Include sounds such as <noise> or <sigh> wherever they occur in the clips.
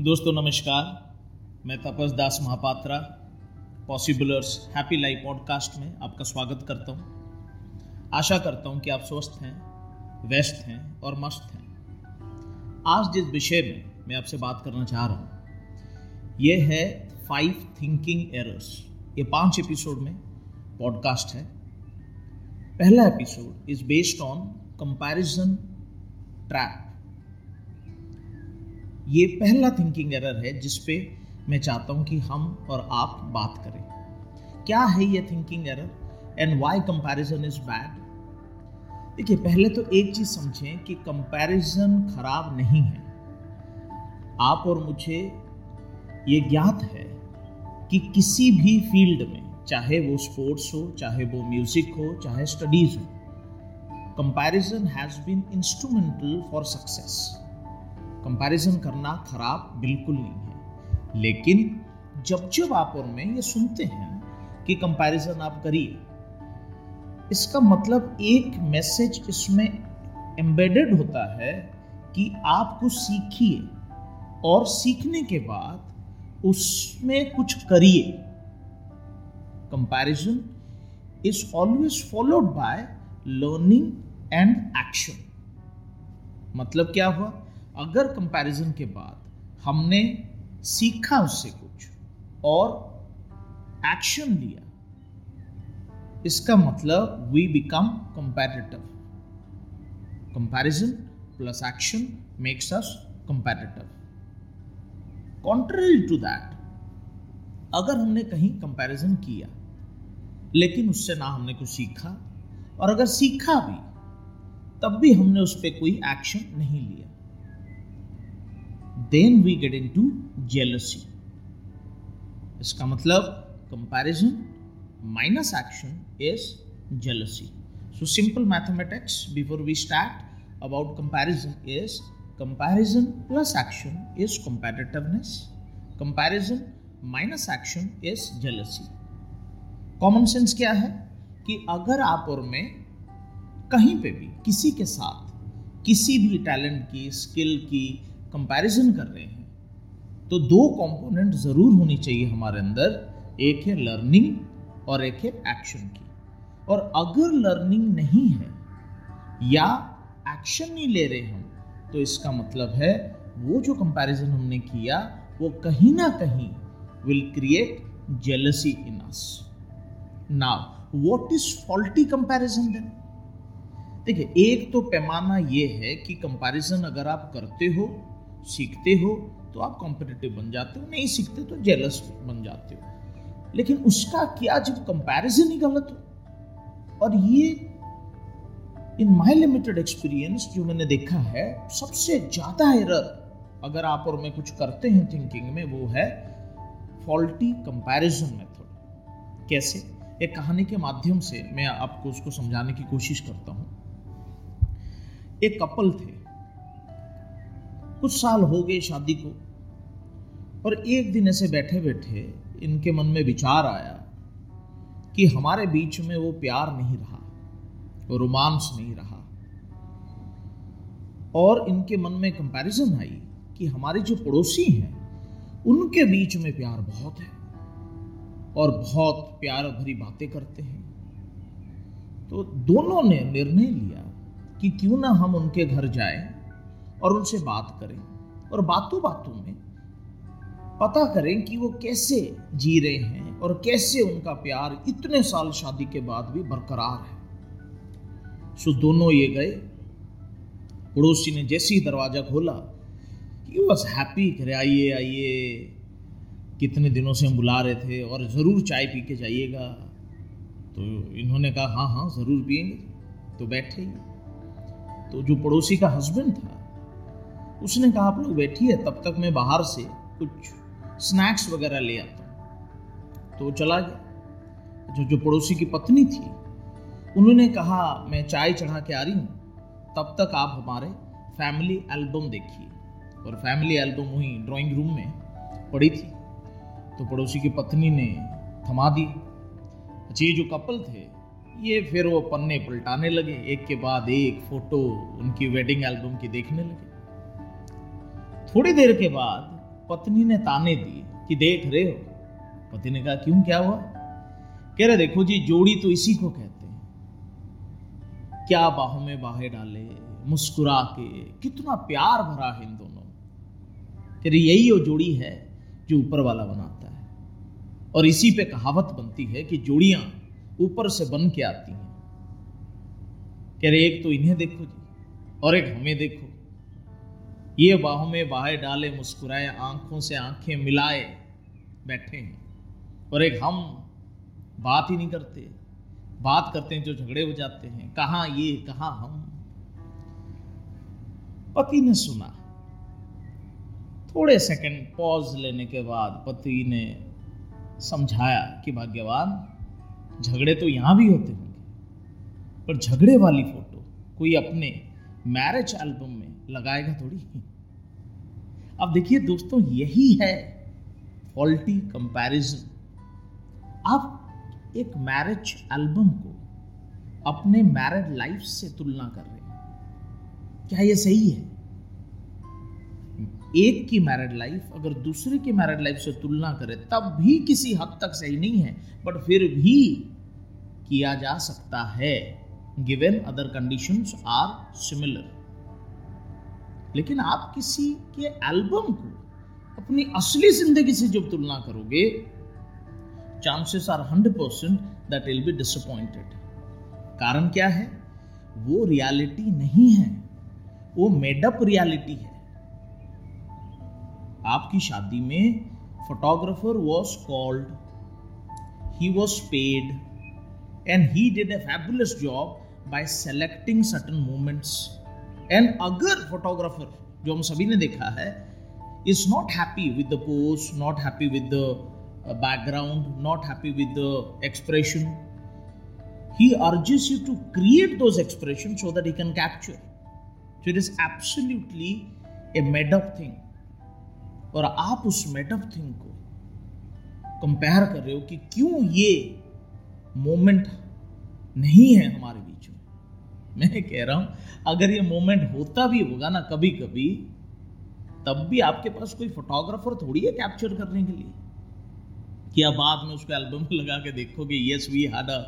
दोस्तों, नमस्कार। मैं Tapas Das Mahapatra, possiblers happy life podcast में आपका स्वागत करता हूँ। आशा करता हूँ कि आप स्वस्थ हैं, व्यस्त हैं और मस्त हैं। आज जिस विषय में मैं आपसे बात करना चाह रहा हूँ ये है फाइव थिंकिंग एरर्स ये पाँच एपिसोड में पॉडकास्ट है। पहला episode is based on comparison trap ये पहला थिंकिंग एरर है जिस पे मैं चाहता हूँ कि हम और आप बात करें। क्या है ये thinking error and why comparison is bad देखिए, पहले तो एक चीज़ समझें कि कंपैरिजन खराब नहीं है। आप और मुझे ये ज्ञात है कि किसी भी फ़ील्ड में, चाहे वो स्पोर्ट्स हो, चाहे वो म्यूज़िक हो, चाहे स्टडीज़ हो comparison has been instrumental for success comparison करना खराब बिल्कुल नहीं है। लेकिन जब जब आप और मैं ये सुनते हैं कि कंपैरिजन आप करिए, इसका मतलब एक मैसेज इसमें एम्बेडेड होता है कि आप कुछ सीखिए और सीखने के बाद उसमें कुछ करिए। Comparison is always followed by learning and action मतलब क्या हुआ? अगर कंपैरिजन के बाद हमने सीखा उससे कुछ और एक्शन लिया, इसका मतलब we become comparative comparison plus action makes us comparative contrary to that अगर हमने कहीं कंपैरिजन किया, लेकिन उससे ना हमने कुछ सीखा, और अगर सीखा भी, तब भी हमने उस पर कोई एक्शन नहीं लिया। Then we get into jealousy इसका मतलब comparison minus action is jealousy so simple mathematics before we start about comparison is comparison plus action is competitiveness comparison minus action is jealousy common sense क्या है? कि अगर आप और में कहीं पे भी, किसी के साथ, किसी भी टैलेंट की स्किल की कंपैरिजन कर रहे हैं तो दो कंपोनेंट ज़रूर होनी चाहिए हमारे अंदर, एक है लर्निंग और एक है एक्शन की। और अगर लर्निंग नहीं है या एक्शन नहीं ले रहे हम तो इसका मतलब है वो जो कंपैरिजन हमने किया, वो कहीं ना कहीं will create jealousy in us now what is faulty comparison then देखिए, एक तो पैमाना ये है कि कंपैरिजन अगर आप करते हो सीखते हो तो आप कॉम्पिटेटिव बन जाते हो। नहीं सीखते तो जेलस बन जाते हो। लेकिन उसका क्या जब कंपैरिजन ही गलत हो? और ये इन माय लिमिटेड एक्सपीरियंस जो मैंने देखा है, सबसे ज़्यादा एरर अगर आप और मैं कुछ करते हैं थिंकिंग में, वो है फॉल्टी कंपैरिजन मेथड कैसे? एक कहानी के माध्यम से मैं आपको उसको समझाने की कोशिश करता हूँ। एक कपल थे। कुछ साल हो गए शादी को। और एक दिन ऐसे बैठे बैठे इनके मन में विचार आया कि हमारे बीच में वो प्यार नहीं रहा, वो रोमांस नहीं रहा। और इनके मन में कंपैरिजन आई कि हमारे जो पड़ोसी हैं, उनके बीच में प्यार बहुत है और बहुत प्यार भरी बातें करते हैं। तो दोनों ने निर्णय लिया कि क्यों ना हम उनके घर जाएँ और उनसे बात करें और बातों बातों में पता करें कि वो कैसे जी रहे हैं और कैसे उनका प्यार इतने साल शादी के बाद भी बरकरार है। सो दोनों ये गए। पड़ोसी ने जैसे ही दरवाज़ा खोला ही वॉज़ हैप्पी करे आइए आइए। कितने दिनों से हम बुला रहे थे और ज़रूर चाय पी के जाइएगा। तो इन्होंने कहा हाँ हाँ ज़रूर पियेंगे तो बैठे तो जो पड़ोसी का हस्बैंड था उसने कहा, आप लोग बैठिए, तब तक मैं बाहर से कुछ स्नैक्स वगैरह ले आता तो चला गया। जो जो पड़ोसी की पत्नी थी, उन्होंने कहा, मैं चाय चढ़ा के आ रही हूँ। तब तक आप हमारे फैमिली एल्बम देखिए। और फैमिली एल्बम वहीं ड्राइंग रूम में पड़ी थी। तो पड़ोसी की पत्नी ने थमा दी। अच्छा ये जो कपल थे, ये फिर वो पन्ने पलटाने लगे। एक के बाद एक फ़ोटो उनकी वेडिंग एल्बम की देखने लगे। थोड़ी देर के बाद पत्नी ने ताने दिए कि देख रहे हो। पति ने कहा, क्यों, क्या हुआ? कह रहे, देखो जी, जोड़ी तो इसी को कहते हैं। क्या बाहों में बाहें डाले, मुस्कुरा के, कितना प्यार भरा है इन दोनों कह रहे, यही वो जोड़ी है जो ऊपर वाला बनाता है। और इसी पे कहावत बनती है कि जोड़ियाँ ऊपर से बन के आती हैं। कह रहे, एक तो इन्हें देखो जी, और एक हमें देखो। ये बाहों में बाहें डाले, मुस्कुराए, आँखों से आँखें मिलाए, बैठे हैं। और एक हम बात ही नहीं करते। बात करते हैं जो झगड़े हो जाते हैं। कहा ये, कहा हम? पति ने सुना। थोड़े सेकंड पॉज लेने के बाद पति ने समझाया कि भाग्यवान, झगड़े तो यहाँ भी होते होंगे, पर झगड़े वाली फ़ोटो कोई अपने मैरिज एल्बम में लगाएगा थोड़ी अब देखिए दोस्तों, यही है फॉल्टी कंपैरिजन आप एक मैरिज एल्बम को अपने मैरिड लाइफ से तुलना कर रहे हैं। क्या यह सही है? एक की मैरिड लाइफ अगर दूसरे की मैरिड लाइफ से तुलना करें, तब भी किसी हद तक सही नहीं है बट फिर भी किया जा सकता है। Given other conditions are similar लेकिन आप किसी के एल्बम को अपनी असली ज़िंदगी से जब तुलना करोगे chances are hundred percent that will be disappointed कारण क्या है? वो रियलिटी नहीं है. वो मेडअप रियलिटी है. आपकी शादी में photographer was called he was paid and he did a fabulous job by selecting certain moments and अगर फोटोग्राफर जो हम सभी ने देखा है is not happy with the pose not happy with the background not happy with the expression he urges you to create those expressions so that he can capture. So it is absolutely a made up thing. और आप उस made up thing को compare कर रहे हो कि क्यों ये मोमेंट नहीं है हमारे बीच में <laughs> मैं कह रहा हूँ, अगर ये मोमेंट होता भी होगा ना कभी कभी तब भी आपके पास कोई फोटोग्राफर थोड़ी है कैप्चर करने के लिए? कि आप बाद में उसको एल्बम में <laughs> लगा के देखोगे yes we had a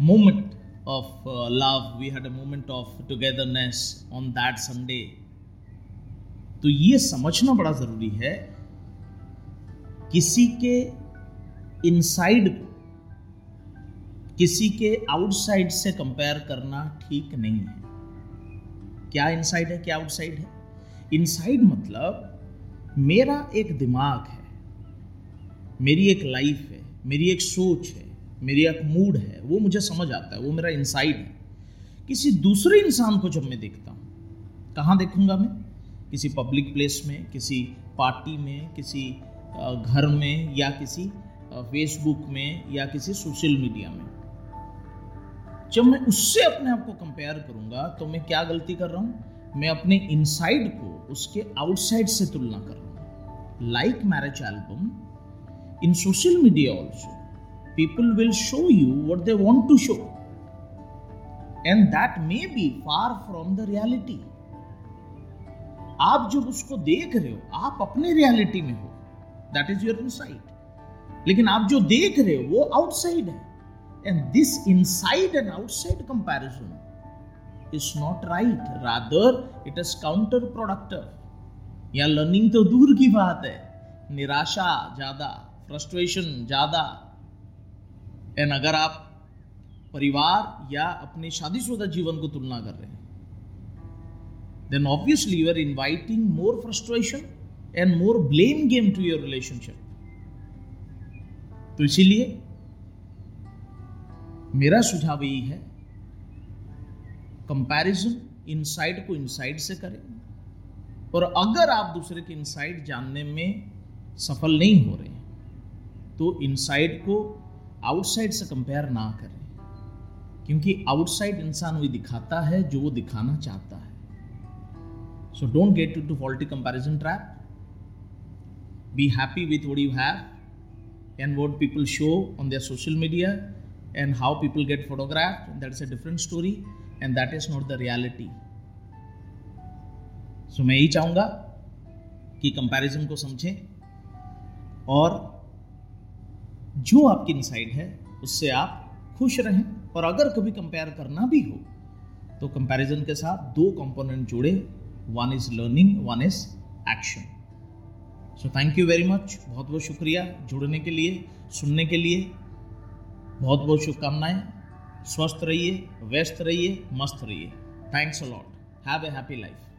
moment of love we had a moment of togetherness on that Sunday तो ये समझना बड़ा ज़रूरी है, किसी के इनसाइड को किसी के आउटसाइड से कंपेयर करना ठीक नहीं है। क्या इनसाइड है, क्या आउटसाइड है? इनसाइड मतलब मेरा एक दिमाग है, मेरी एक लाइफ है, मेरी एक सोच है, मेरी एक मूड है, वो मुझे समझ आता है, वो मेरा इनसाइड है। किसी दूसरे इंसान को जब मैं देखता हूँ, कहाँ देखूँगा मैं? किसी पब्लिक प्लेस में, किसी पार्टी में, किसी घर में या किसी फेसबुक में या किसी सोशल मीडिया में। जब मैं उससे अपने आप को कंपेयर करूँगा तो मैं क्या गलती कर रहा हूँ? मैं अपने इनसाइड को उसके आउटसाइड से तुलना कर रहा हूँ। Like marriage album in social media also people will show you what they want to show and that may be far from the reality आप जब उसको देख रहे हो, आप अपने रियलिटी में हो। दैट इज़ योर इनसाइड लेकिन आप जो देख रहे हो, वो आउटसाइड है। And this inside and outside comparison is not right. Rather, it is counterproductive. या लर्निंग तो दूर की बात है निराशा ज़्यादा फ्रस्ट्रेशन ज़्यादा एंड अगर आप परिवार या अपने शादीशुदा जीवन को तुलना कर रहे हैं then obviously you are inviting more frustration and more blame game to your relationship तो इसीलिए मेरा सुझाव यही है कंपैरिजन इनसाइड को इनसाइड से करें। और अगर आप दूसरे के इनसाइड जानने में सफल नहीं हो रहे तो इनसाइड को आउटसाइड से कंपेयर ना करें। क्योंकि आउटसाइड इंसान वही दिखाता है, जो वो दिखाना चाहता है। So don't get to to faulty comparison trap be happy with what you have and what people show on their social media and how people get photographed that's a different story, and that is not the reality. So, मैं यही चाहूँगा कि comparison को समझें, और जो आपकी inside है, उससे आप खुश रहें, और अगर कभी कंपेयर करना भी हो तो कंपैरिजन के साथ दो कंपोनेंट जोड़े one is learning one is action so thank you very much बहुत बहुत शुक्रिया जुड़ने के लिए, सुनने के लिए बहुत बहुत शुभकामनाएँ। स्वस्थ रहिए, व्यस्त रहिए, मस्त रहिए। Thanks a lot have a happy life